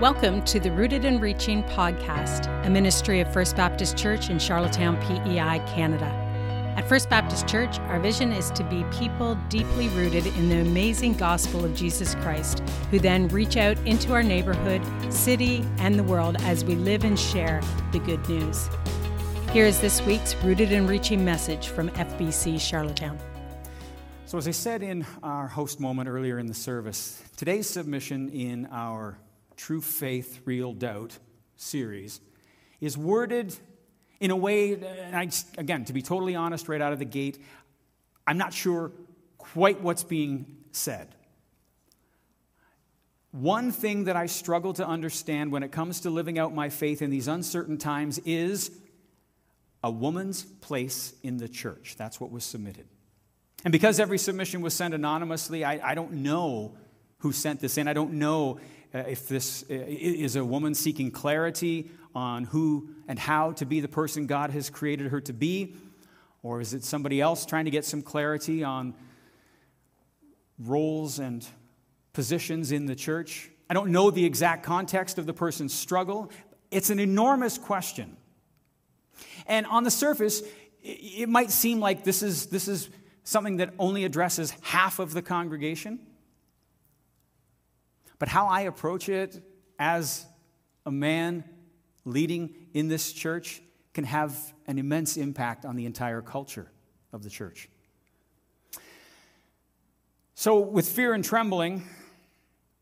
Welcome to the Rooted and Reaching podcast, a ministry of First Baptist Church in Charlottetown, PEI, Canada. At First Baptist Church, our vision is to be people deeply rooted in the amazing gospel of Jesus Christ, who then reach out into our neighborhood, city, and the world as we live and share the good news. Here is this week's Rooted and Reaching message from FBC Charlottetown. So, as I said in our host moment earlier in the service, today's submission in our True Faith, Real Doubt series is worded in a way, and I, again, to be totally honest right out of the gate, I'm not sure quite what's being said. One thing that I struggle to understand when it comes to living out my faith in these uncertain times is a woman's place in the church. That's what was submitted. And because every submission was sent anonymously, I, I don't know who sent this in. I don't know if this uh, is a woman seeking clarity on who and how to be the person God has created her to be, or is it somebody else trying to get some clarity on roles and positions in the church? I don't know the exact context of the person's struggle. It's an enormous question. And on the surface, it might seem like this is, this is something that only addresses half of the congregation. But how I approach it as a man leading in this church can have an immense impact on the entire culture of the church. So, with fear and trembling,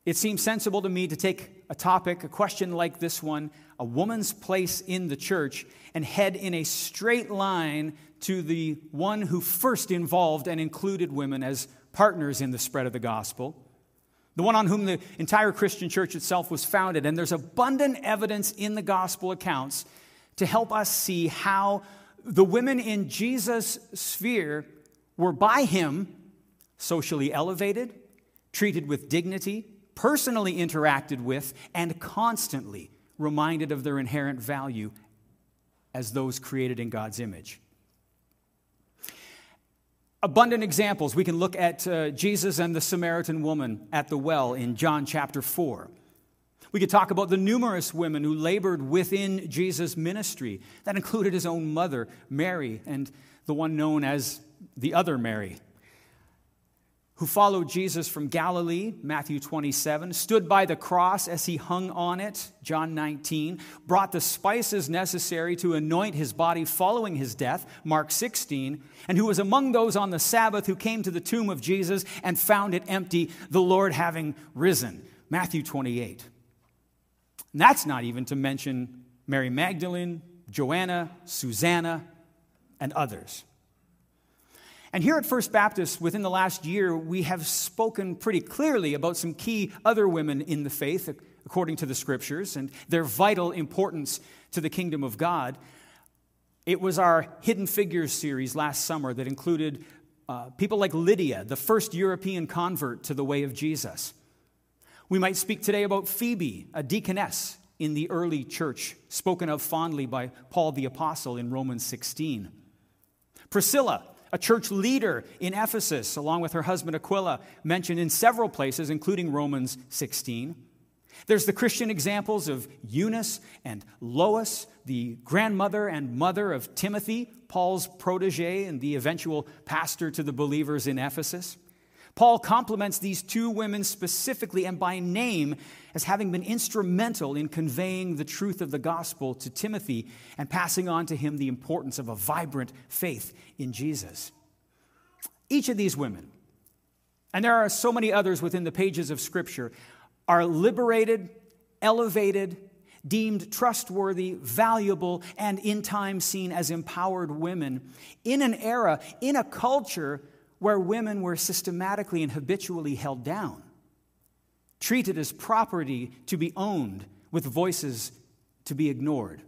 it seems sensible to me to take a topic, a question like this one, a woman's place in the church, and head in a straight line to the one who first involved and included women as partners in the spread of the gospel, the one on whom the entire Christian church itself was founded. And there's abundant evidence in the gospel accounts to help us see how the women in Jesus' sphere were by him socially elevated, treated with dignity, personally interacted with, and constantly reminded of their inherent value as those created in God's image abundant examples. We can look at uh, Jesus and the Samaritan woman at the well in John chapter 4. We could talk about the numerous women who labored within Jesus' ministry. That included his own mother, Mary, and the one known as the other Mary, who followed Jesus from Galilee, Matthew 27, stood by the cross as he hung on it, John 19, brought the spices necessary to anoint his body following his death, Mark 16, and who was among those on the Sabbath who came to the tomb of Jesus and found it empty, the Lord having risen, Matthew 28. And that's not even to mention Mary Magdalene, Joanna, Susanna, and others. And here at First Baptist, within the last year, we have spoken pretty clearly about some key other women in the faith, according to the scriptures, and their vital importance to the kingdom of God. It was our Hidden Figures series last summer that included uh, people like Lydia, the first European convert to the way of Jesus. We might speak today about Phoebe, a deaconess in the early church, spoken of fondly by Paul the Apostle in Romans 16. Priscilla, a church leader in Ephesus, along with her husband Aquila, mentioned in several places, including Romans 16. There's the Christian examples of Eunice and Lois, the grandmother and mother of Timothy, Paul's protege and the eventual pastor to the believers in Ephesus. Paul compliments these two women specifically and by name as having been instrumental in conveying the truth of the gospel to Timothy and passing on to him the importance of a vibrant faith in Jesus. Each of these women, and there are so many others within the pages of Scripture, are liberated, elevated, deemed trustworthy, valuable, and in time seen as empowered women in an era, in a culture where women were systematically and habitually held down, treated as property to be owned, with voices to be ignored.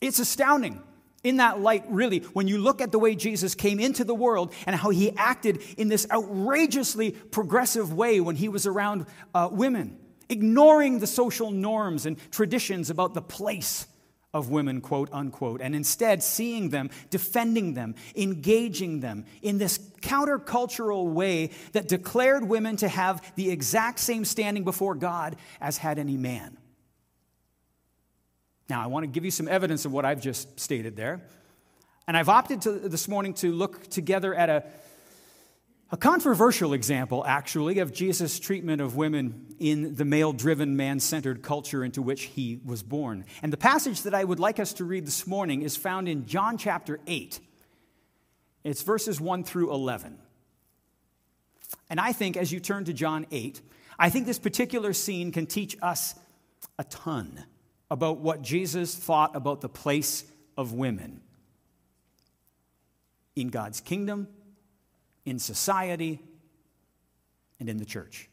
It's astounding in that light, really, when you look at the way Jesus came into the world and how he acted in this outrageously progressive way when he was around uh, women, ignoring the social norms and traditions about the place of women, quote unquote, and instead seeing them, defending them, engaging them in this countercultural way that declared women to have the exact same standing before God as had any man. Now, I want to give you some evidence of what I've just stated there. And I've opted to, this morning to look together at a a controversial example, actually, of Jesus' treatment of women in the male driven, man centered culture into which he was born. And the passage that I would like us to read this morning is found in John chapter 8. It's verses 1 through 11. And I think as you turn to John 8, I think this particular scene can teach us a ton about what Jesus thought about the place of women in God's kingdom in society, and in the church.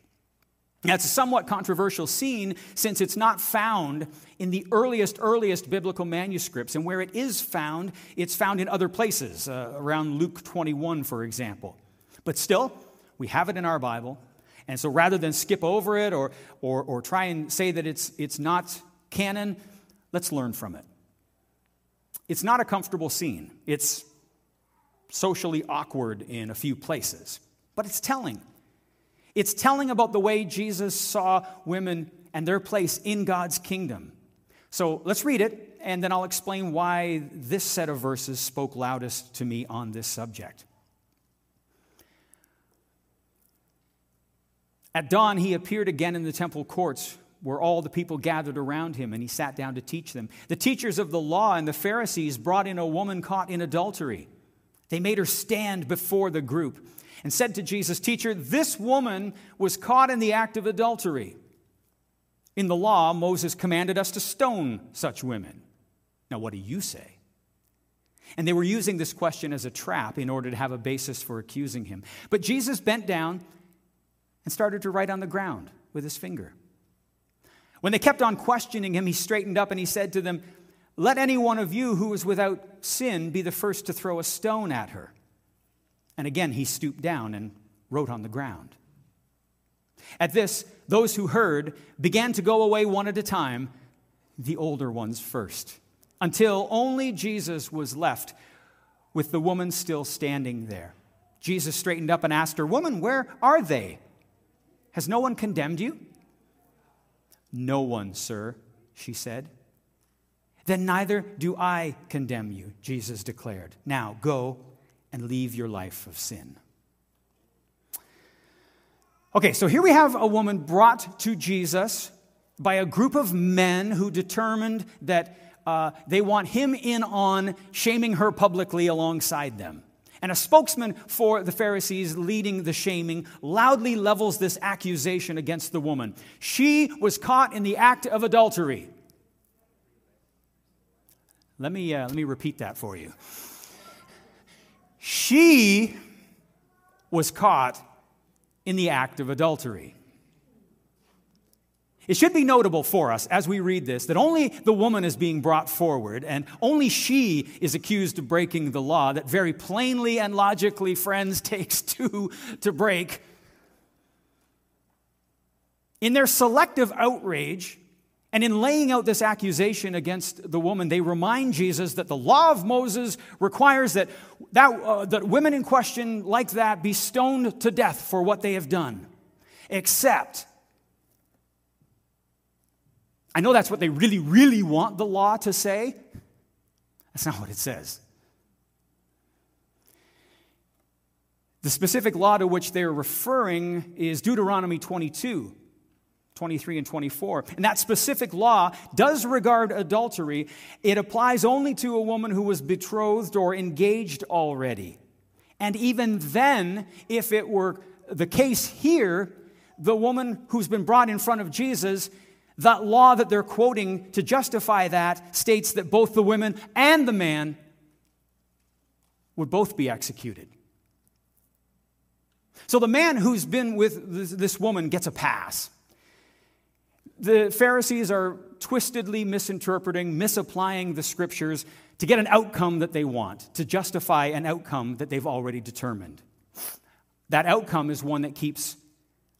It's a somewhat controversial scene since it's not found in the earliest, earliest biblical manuscripts. And where it is found, it's found in other places, uh, around Luke 21, for example. But still, we have it in our Bible. And so rather than skip over it or, or, or try and say that it's, it's not canon, let's learn from it. It's not a comfortable scene. It's socially awkward in a few places, but it's telling. It's telling about the way Jesus saw women and their place in God's kingdom. So let's read it, and then I'll explain why this set of verses spoke loudest to me on this subject. At dawn, he appeared again in the temple courts where all the people gathered around him, and he sat down to teach them. The teachers of the law and the Pharisees brought in a woman caught in adultery. They made her stand before the group and said to Jesus, Teacher, this woman was caught in the act of adultery. In the law, Moses commanded us to stone such women. Now, what do you say? And they were using this question as a trap in order to have a basis for accusing him. But Jesus bent down and started to write on the ground with his finger. When they kept on questioning him, he straightened up and he said to them, let any one of you who is without sin be the first to throw a stone at her. And again, he stooped down and wrote on the ground. At this, those who heard began to go away one at a time, the older ones first, until only Jesus was left with the woman still standing there. Jesus straightened up and asked her, Woman, where are they? Has no one condemned you? No one, sir, she said then neither do I condemn you, Jesus declared. Now go and leave your life of sin. Okay, so here we have a woman brought to Jesus by a group of men who determined that uh, they want him in on shaming her publicly alongside them. And a spokesman for the Pharisees leading the shaming loudly levels this accusation against the woman. She was caught in the act of adultery. Let me, uh, let me repeat that for you. She was caught in the act of adultery. It should be notable for us as we read this that only the woman is being brought forward and only she is accused of breaking the law that very plainly and logically, friends, takes two to break. In their selective outrage, and in laying out this accusation against the woman, they remind Jesus that the law of Moses requires that, that, uh, that women in question like that be stoned to death for what they have done. Except, I know that's what they really, really want the law to say. That's not what it says. The specific law to which they're referring is Deuteronomy 22. 23 and 24. And that specific law does regard adultery. It applies only to a woman who was betrothed or engaged already. And even then, if it were the case here, the woman who's been brought in front of Jesus, that law that they're quoting to justify that states that both the women and the man would both be executed. So the man who's been with this woman gets a pass. The Pharisees are twistedly misinterpreting, misapplying the scriptures to get an outcome that they want, to justify an outcome that they've already determined. That outcome is one that keeps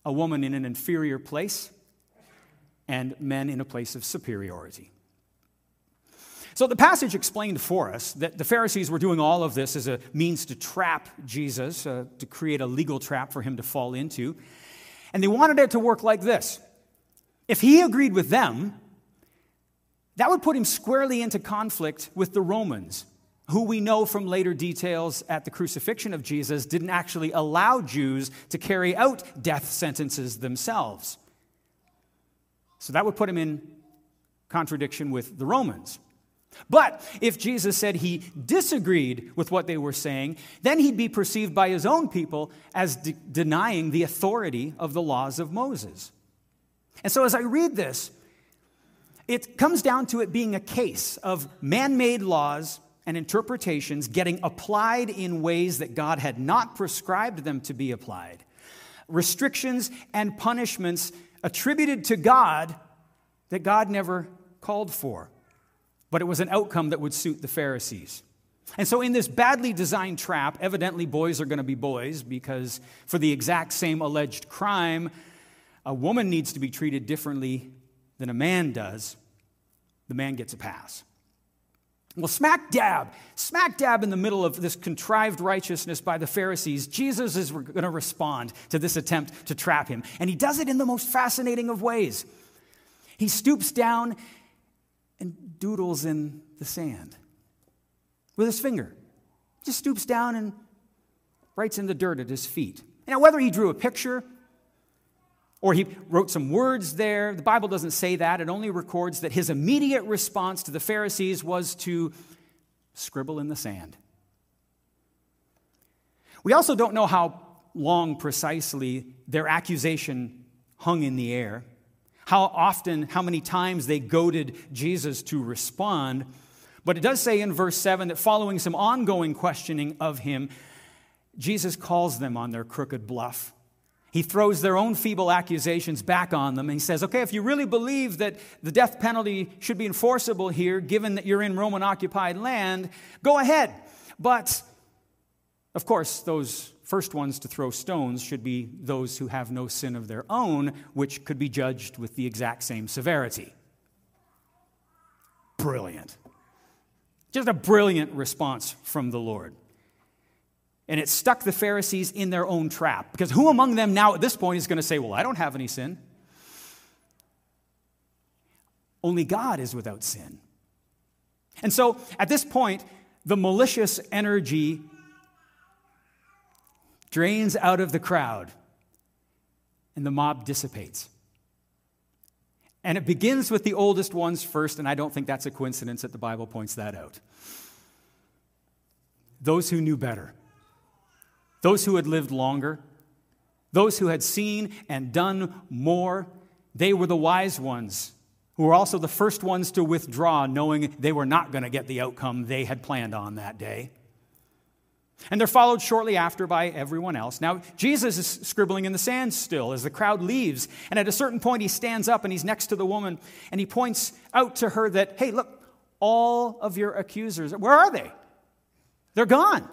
a woman in an inferior place and men in a place of superiority. So the passage explained for us that the Pharisees were doing all of this as a means to trap Jesus, uh, to create a legal trap for him to fall into. And they wanted it to work like this if he agreed with them, that would put him squarely into conflict with the Romans, who we know from later details at the crucifixion of Jesus didn't actually allow Jews to carry out death sentences themselves. So that would put him in contradiction with the Romans. But if Jesus said he disagreed with what they were saying, then he'd be perceived by his own people as de- denying the authority of the laws of Moses. And so as I read this, it comes down to it being a case of man made laws and interpretations getting applied in ways that God had not prescribed them to be applied. Restrictions and punishments attributed to God that God never called for but it was an outcome that would suit the Pharisees. And so, in this badly designed trap, evidently boys are going to be boys because for the exact same alleged crime, a woman needs to be treated differently than a man does. The man gets a pass. Well, smack dab, smack dab in the middle of this contrived righteousness by the Pharisees, Jesus is going to respond to this attempt to trap him. And he does it in the most fascinating of ways. He stoops down and doodles in the sand with his finger. Just stoops down and writes in the dirt at his feet. Now, whether he drew a picture or he wrote some words there, the Bible doesn't say that. It only records that his immediate response to the Pharisees was to scribble in the sand. We also don't know how long precisely their accusation hung in the air how often, how many times they goaded Jesus to respond. But it does say in verse 7 that following some ongoing questioning of him, Jesus calls them on their crooked bluff. He throws their own feeble accusations back on them and he says, Okay, if you really believe that the death penalty should be enforceable here, given that you're in Roman occupied land, go ahead. But, of course, those first ones to throw stones should be those who have no sin of their own, which could be judged with the exact same severity. Brilliant. Just a brilliant response from the Lord. And it stuck the Pharisees in their own trap. Because who among them now at this point is going to say, Well, I don't have any sin? Only God is without sin. And so at this point, the malicious energy drains out of the crowd, and the mob dissipates. And it begins with the oldest ones first, and I don't think that's a coincidence that the Bible points that out. Those who knew better, those who had lived longer, those who had seen and done more, they were the wise ones who were also the first ones to withdraw, knowing they were not going to get the outcome they had planned on that day. And they're followed shortly after by everyone else. Now, Jesus is scribbling in the sand still as the crowd leaves. And at a certain point, he stands up and he's next to the woman and he points out to her that, hey, look, all of your accusers, where are they? They're gone.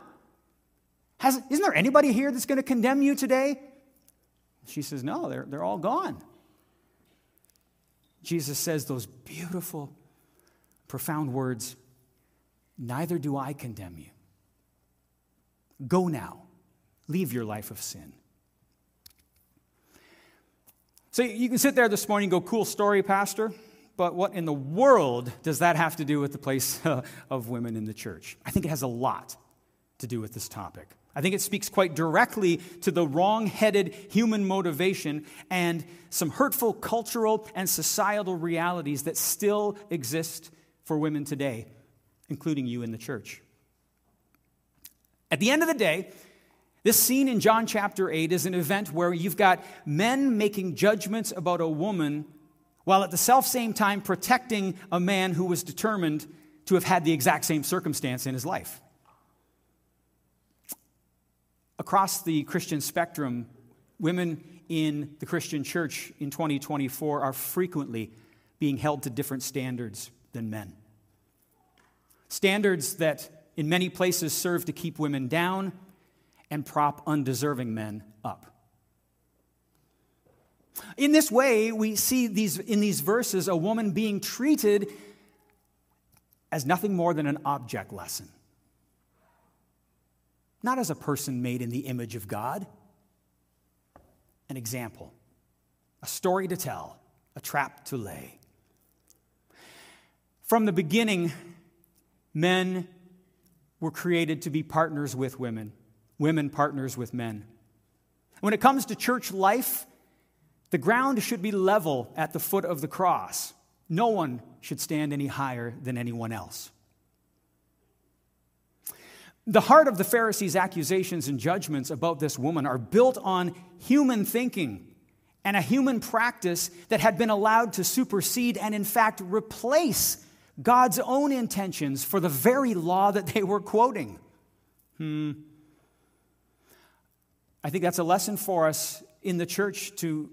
Has, isn't there anybody here that's going to condemn you today? She says, no, they're, they're all gone. Jesus says those beautiful, profound words Neither do I condemn you. Go now. Leave your life of sin. So you can sit there this morning and go, cool story, Pastor, but what in the world does that have to do with the place of women in the church? I think it has a lot to do with this topic. I think it speaks quite directly to the wrong headed human motivation and some hurtful cultural and societal realities that still exist for women today, including you in the church. At the end of the day, this scene in John chapter 8 is an event where you've got men making judgments about a woman while at the self same time protecting a man who was determined to have had the exact same circumstance in his life. Across the Christian spectrum, women in the Christian church in 2024 are frequently being held to different standards than men. Standards that in many places serve to keep women down and prop undeserving men up. In this way, we see these, in these verses a woman being treated as nothing more than an object lesson, not as a person made in the image of God. An example, a story to tell, a trap to lay. From the beginning, men were created to be partners with women, women partners with men. When it comes to church life, the ground should be level at the foot of the cross. No one should stand any higher than anyone else. The heart of the Pharisees' accusations and judgments about this woman are built on human thinking and a human practice that had been allowed to supersede and, in fact, replace God's own intentions for the very law that they were quoting. Hmm. I think that's a lesson for us in the church to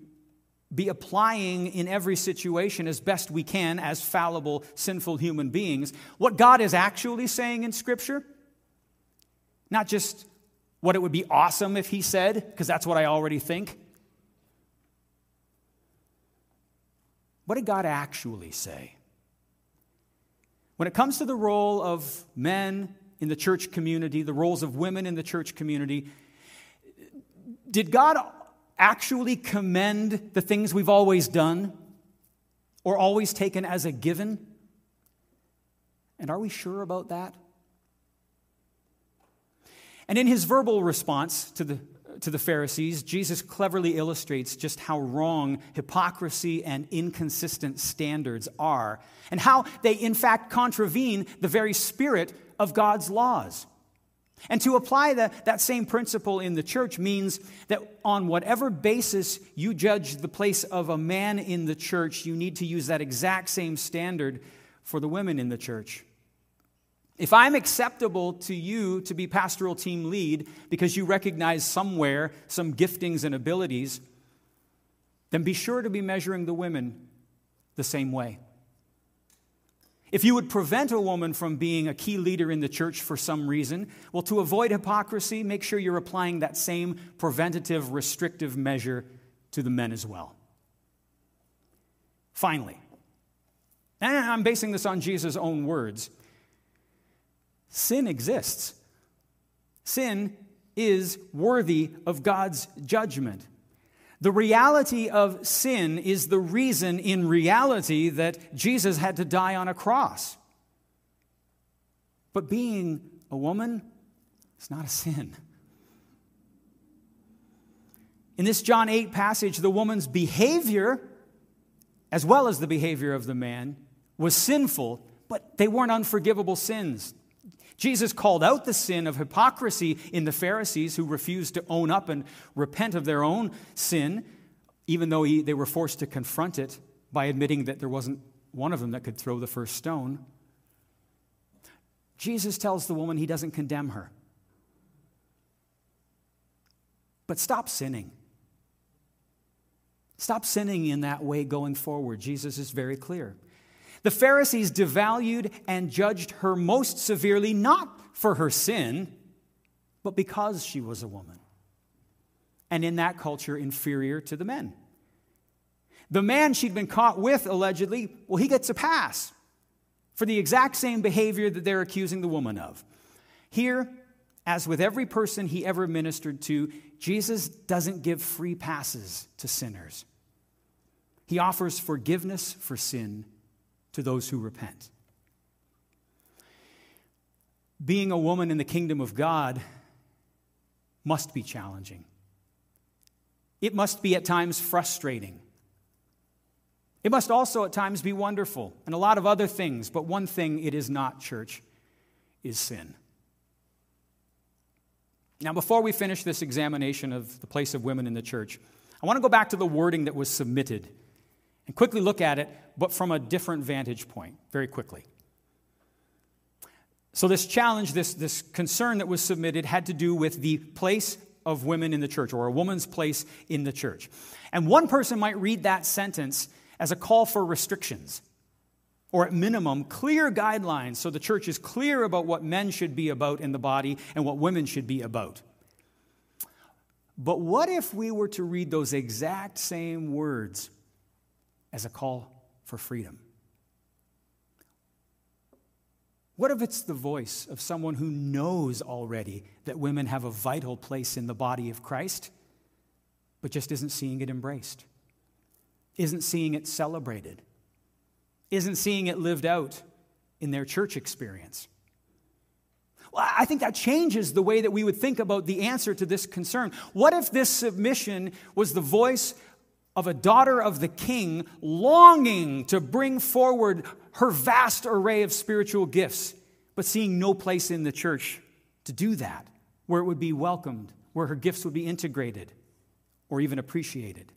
be applying in every situation as best we can as fallible, sinful human beings what God is actually saying in Scripture. Not just what it would be awesome if He said, because that's what I already think. What did God actually say? When it comes to the role of men in the church community, the roles of women in the church community, did God actually commend the things we've always done or always taken as a given? And are we sure about that? And in his verbal response to the, to the Pharisees, Jesus cleverly illustrates just how wrong hypocrisy and inconsistent standards are, and how they, in fact, contravene the very spirit of God's laws. And to apply the, that same principle in the church means that on whatever basis you judge the place of a man in the church, you need to use that exact same standard for the women in the church. If I'm acceptable to you to be pastoral team lead because you recognize somewhere some giftings and abilities, then be sure to be measuring the women the same way. If you would prevent a woman from being a key leader in the church for some reason, well, to avoid hypocrisy, make sure you're applying that same preventative, restrictive measure to the men as well. Finally, and I'm basing this on Jesus' own words sin exists. Sin is worthy of God's judgment. The reality of sin is the reason, in reality, that Jesus had to die on a cross. But being a woman is not a sin. In this John 8 passage, the woman's behavior, as well as the behavior of the man, was sinful, but they weren't unforgivable sins. Jesus called out the sin of hypocrisy in the Pharisees who refused to own up and repent of their own sin, even though he, they were forced to confront it by admitting that there wasn't one of them that could throw the first stone. Jesus tells the woman he doesn't condemn her. But stop sinning. Stop sinning in that way going forward. Jesus is very clear. The Pharisees devalued and judged her most severely, not for her sin, but because she was a woman. And in that culture, inferior to the men. The man she'd been caught with, allegedly, well, he gets a pass for the exact same behavior that they're accusing the woman of. Here, as with every person he ever ministered to, Jesus doesn't give free passes to sinners. He offers forgiveness for sin to those who repent. Being a woman in the kingdom of God must be challenging. It must be at times frustrating. It must also at times be wonderful and a lot of other things, but one thing it is not, church, is sin. Now, before we finish this examination of the place of women in the church, I want to go back to the wording that was submitted and quickly look at it, but from a different vantage point, very quickly. So, this challenge, this, this concern that was submitted, had to do with the place of women in the church, or a woman's place in the church. And one person might read that sentence as a call for restrictions, or at minimum, clear guidelines so the church is clear about what men should be about in the body and what women should be about. But what if we were to read those exact same words as a call for freedom. What if it's the voice of someone who knows already that women have a vital place in the body of Christ, but just isn't seeing it embraced, isn't seeing it celebrated, isn't seeing it lived out in their church experience? Well, I think that changes the way that we would think about the answer to this concern. What if this submission was the voice of a daughter of the king longing to bring forward her vast array of spiritual gifts, but seeing no place in the church to do that, where it would be welcomed, where her gifts would be integrated or even appreciated?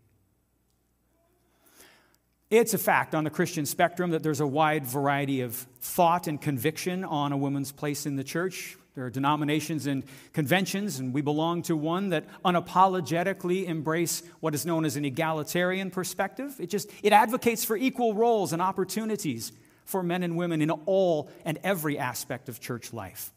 It's a fact on the Christian spectrum that there's a wide variety of thought and conviction on a woman's place in the church. There are denominations and conventions, and we belong to one that unapologetically embrace what is known as an egalitarian perspective. It just it advocates for equal roles and opportunities for men and women in all and every aspect of church life.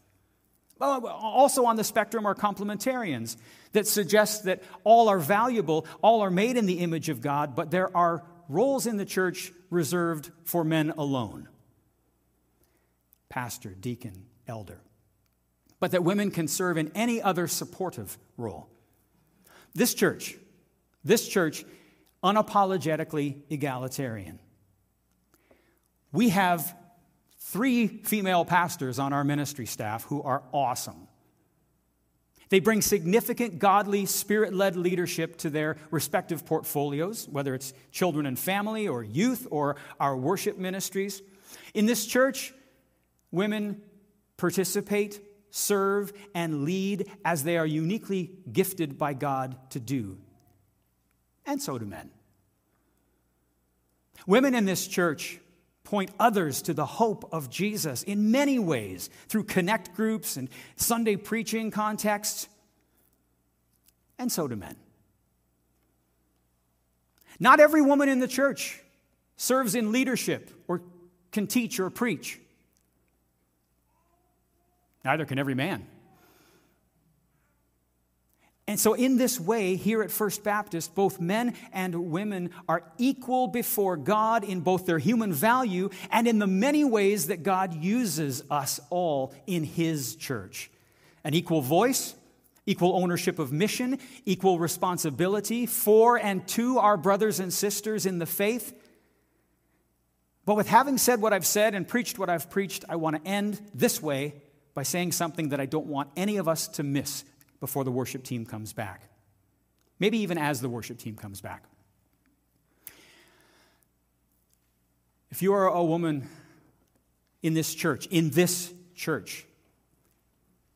Also on the spectrum are complementarians that suggest that all are valuable, all are made in the image of God, but there are roles in the church reserved for men alone pastor, deacon, elder. But that women can serve in any other supportive role. This church, this church, unapologetically egalitarian. We have three female pastors on our ministry staff who are awesome. They bring significant godly, spirit led leadership to their respective portfolios, whether it's children and family, or youth, or our worship ministries. In this church, women participate, serve, and lead as they are uniquely gifted by God to do. And so do men. Women in this church point others to the hope of Jesus in many ways through connect groups and Sunday preaching contexts. And so do men. Not every woman in the church serves in leadership or can teach or preach. Neither can every man. And so, in this way, here at First Baptist, both men and women are equal before God in both their human value and in the many ways that God uses us all in His church. An equal voice, equal ownership of mission, equal responsibility for and to our brothers and sisters in the faith. But with having said what I've said and preached what I've preached, I want to end this way by saying something that I don't want any of us to miss before the worship team comes back. Maybe even as the worship team comes back. If you are a woman in this church, in this church,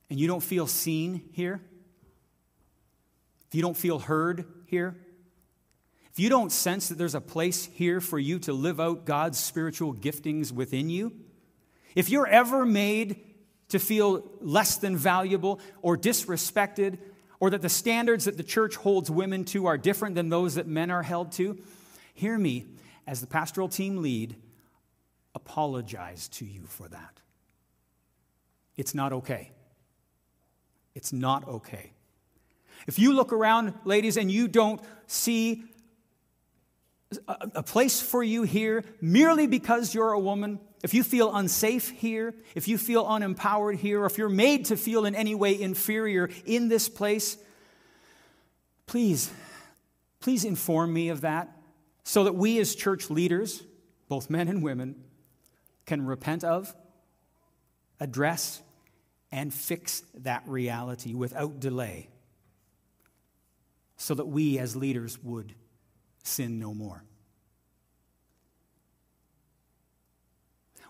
and you don't feel seen here, if you don't feel heard here, if you don't sense that there's a place here for you to live out God's spiritual giftings within you, if you're ever made to feel less than valuable or disrespected, or that the standards that the church holds women to are different than those that men are held to, hear me, as the pastoral team lead, apologize to you for that. It's not okay. It's not okay. If you look around, ladies, and you don't see a, place for you here merely because you're a woman, if you feel unsafe here, if you feel unempowered here, or if you're made to feel in any way inferior in this place, please, please inform me of that so that we as church leaders, both men and women, can repent of, address, and fix that reality without delay so that we as leaders would sin no more.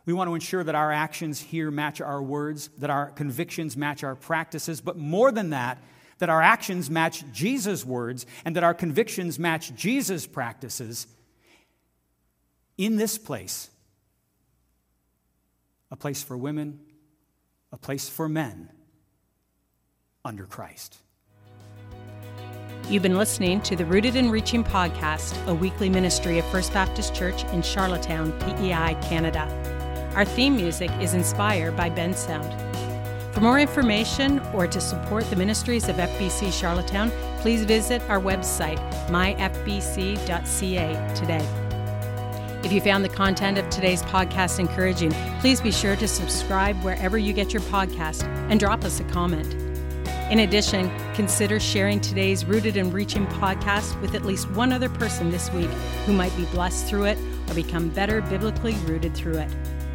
We want to ensure that our actions here match our words, that our convictions match our practices, but more than that, that our actions match Jesus' words and that our convictions match Jesus' practices in this place a place for women, a place for men under Christ. You've been listening to the Rooted and Reaching podcast, a weekly ministry of First Baptist Church in Charlottetown, PEI, Canada. Our theme music is inspired by Bensound. For more information or to support the ministries of FBC Charlottetown, please visit our website, myfbc.ca, today. If you found the content of today's podcast encouraging, please be sure to subscribe wherever you get your podcast and drop us a comment. In addition, consider sharing today's Rooted and Reaching podcast with at least one other person this week who might be blessed through it or become better biblically rooted through it.